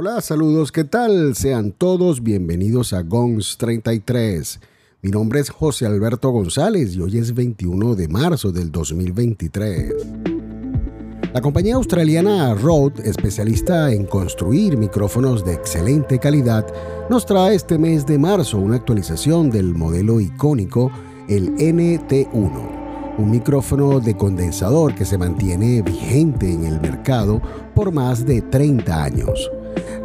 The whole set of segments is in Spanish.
Hola, saludos, ¿qué tal? Sean todos bienvenidos a GONS 33. Mi nombre es José Alberto González y hoy es 21 de marzo del 2023. La compañía australiana Rode, especialista en construir micrófonos de excelente calidad, nos trae este mes de marzo una actualización del modelo icónico, el NT1, un micrófono de condensador que se mantiene vigente en el mercado por más de 30 años.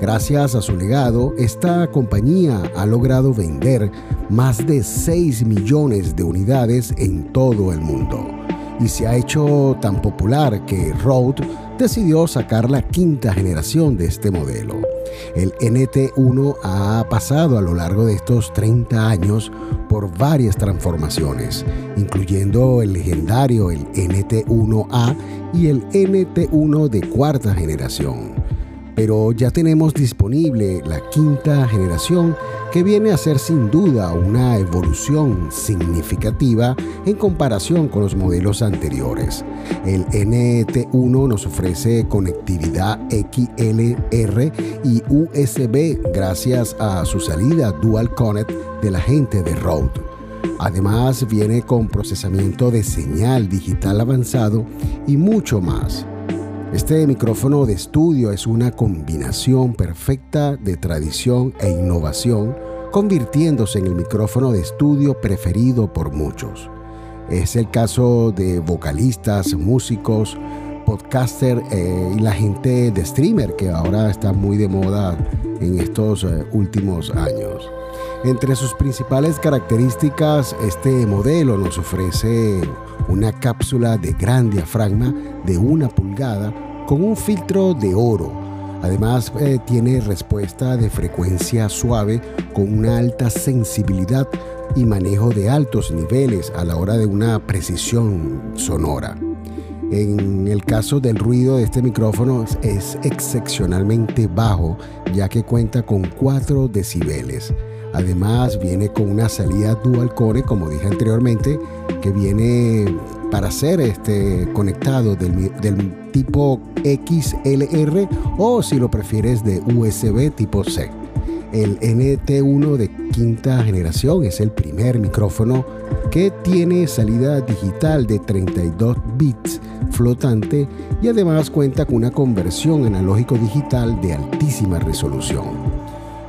Gracias a su legado, esta compañía ha logrado vender más de 6 millones de unidades en todo el mundo y se ha hecho tan popular que Rode decidió sacar la quinta generación de este modelo. El NT1 ha pasado a lo largo de estos 30 años por varias transformaciones, incluyendo el legendario el NT1A y el NT1 de cuarta generación pero ya tenemos disponible la quinta generación que viene a ser sin duda una evolución significativa en comparación con los modelos anteriores. El NT1 nos ofrece conectividad XLR y USB gracias a su salida Dual Connect de la gente de Rode. Además viene con procesamiento de señal digital avanzado y mucho más. Este micrófono de estudio es una combinación perfecta de tradición e innovación, convirtiéndose en el micrófono de estudio preferido por muchos. Es el caso de vocalistas, músicos, podcaster eh, y la gente de streamer que ahora está muy de moda en estos eh, últimos años. Entre sus principales características, este modelo nos ofrece una cápsula de gran diafragma de una pulgada con un filtro de oro. Además eh, tiene respuesta de frecuencia suave con una alta sensibilidad y manejo de altos niveles a la hora de una precisión sonora. En el caso del ruido de este micrófono es excepcionalmente bajo ya que cuenta con 4 decibeles. Además viene con una salida dual core, como dije anteriormente, que viene para ser este, conectado del, del tipo XLR o si lo prefieres de USB tipo C. El NT1 de quinta generación es el primer micrófono que tiene salida digital de 32 bits flotante y además cuenta con una conversión analógico digital de altísima resolución.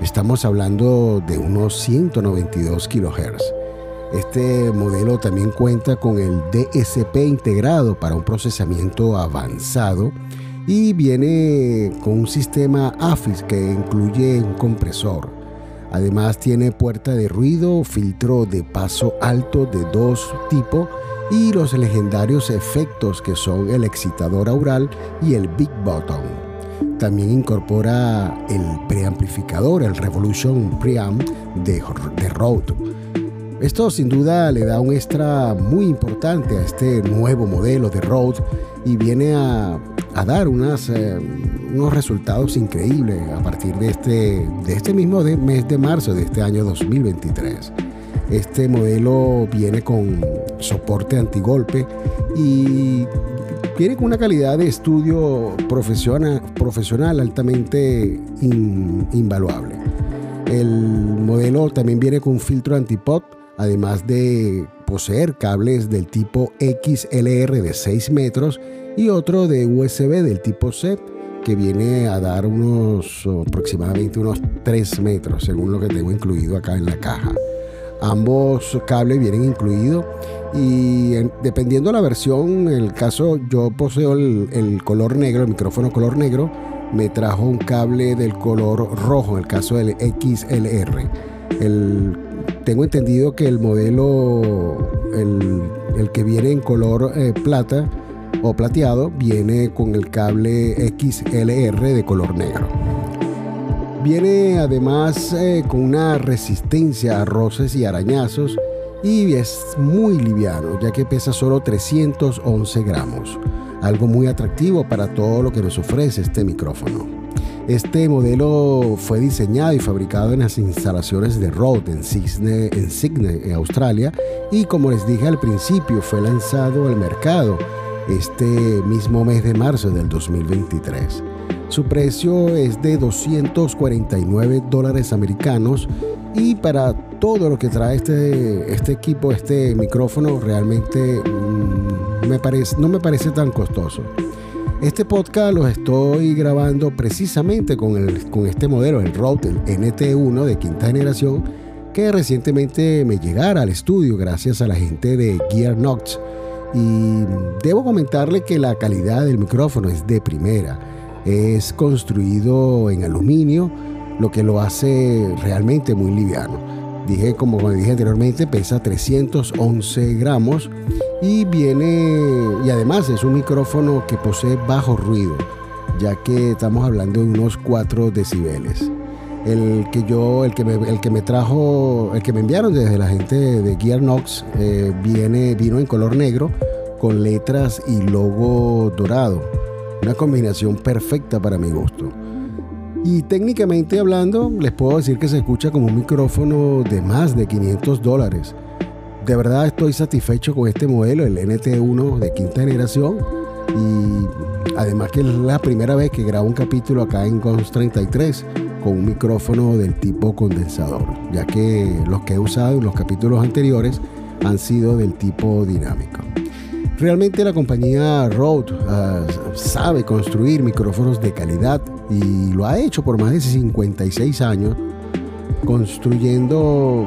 Estamos hablando de unos 192 kHz. Este modelo también cuenta con el DSP integrado para un procesamiento avanzado y viene con un sistema AFIS que incluye un compresor. Además tiene puerta de ruido, filtro de paso alto de dos tipos y los legendarios efectos que son el excitador aural y el Big Button. También incorpora el preamplificador, el Revolution Preamp de, de Rode. Esto sin duda le da un extra muy importante a este nuevo modelo de Rode y viene a, dar unas, eh, unos resultados increíbles a partir de este, de este mismo mes de marzo de este año 2023. Este modelo viene con soporte antigolpe y viene con una calidad de estudio profesional, profesional altamente invaluable. El modelo también viene con un filtro antipop, además de poseer cables del tipo XLR de 6 metros y otro de USB del tipo C que viene a dar unos aproximadamente unos 3 metros según lo que tengo incluido acá en la caja. Ambos cables vienen incluidos y dependiendo de la versión, en el caso yo poseo el, color negro, el micrófono color negro, me trajo un cable del color rojo, en el caso del XLR. tengo entendido que el modelo, el, que viene en color eh, plata o plateado, viene con el cable XLR de color negro. Viene además eh, con una resistencia a roces y arañazos y es muy liviano ya que pesa solo 311 gramos, algo muy atractivo para todo lo que nos ofrece este micrófono. Este modelo fue diseñado y fabricado en las instalaciones de Rode en Sydney, en Sydney, en Australia, y como les dije al principio, fue lanzado al mercado este mismo mes de marzo del 2023. Su precio es de 249 dólares americanos y para todo lo que trae este, este equipo, este micrófono, realmente mm, me parece, no me parece tan costoso. Este podcast lo estoy grabando precisamente con, el, con este modelo, el Rode, el NT1 de quinta generación, que recientemente me llegara al estudio gracias a la gente de Gear Knox. Y debo comentarle que la calidad del micrófono es de primera. Es construido en aluminio, lo que lo hace realmente muy liviano. Dije, como dije anteriormente, pesa 311 gramos y viene, y además es un micrófono que posee bajo ruido, ya que estamos hablando de unos 4 decibeles. El que yo, el que me, el que me trajo, el que me enviaron desde la gente de Gear Knox, eh, viene, vino en color negro con letras y logo dorado. Una combinación perfecta para mi gusto. Y técnicamente hablando, les puedo decir que se escucha como un micrófono de más de 500 dólares. De verdad estoy satisfecho con este modelo, el NT1 de quinta generación. Y además que es la primera vez que grabo un capítulo acá en GONS 33 con un micrófono del tipo condensador, ya que los que he usado en los capítulos anteriores han sido del tipo dinámico. Realmente la compañía Rode ah, sabe construir micrófonos de calidad y lo ha hecho por más de 56 años, construyendo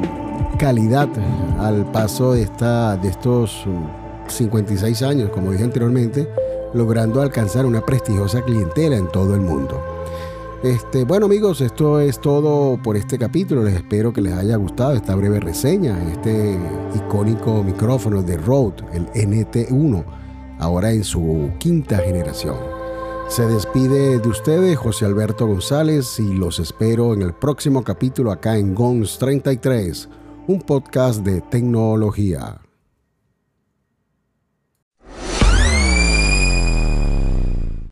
calidad al paso de, esta, de estos 56 años, como dije anteriormente, logrando alcanzar una prestigiosa clientela en todo el mundo. Este, bueno amigos, esto es todo por este capítulo. Les espero que les haya gustado esta breve reseña, este icónico micrófono de Rode, el NT1, ahora en su quinta generación. Se despide de ustedes José Alberto González y los espero en el próximo capítulo acá en GONS 33, un podcast de tecnología.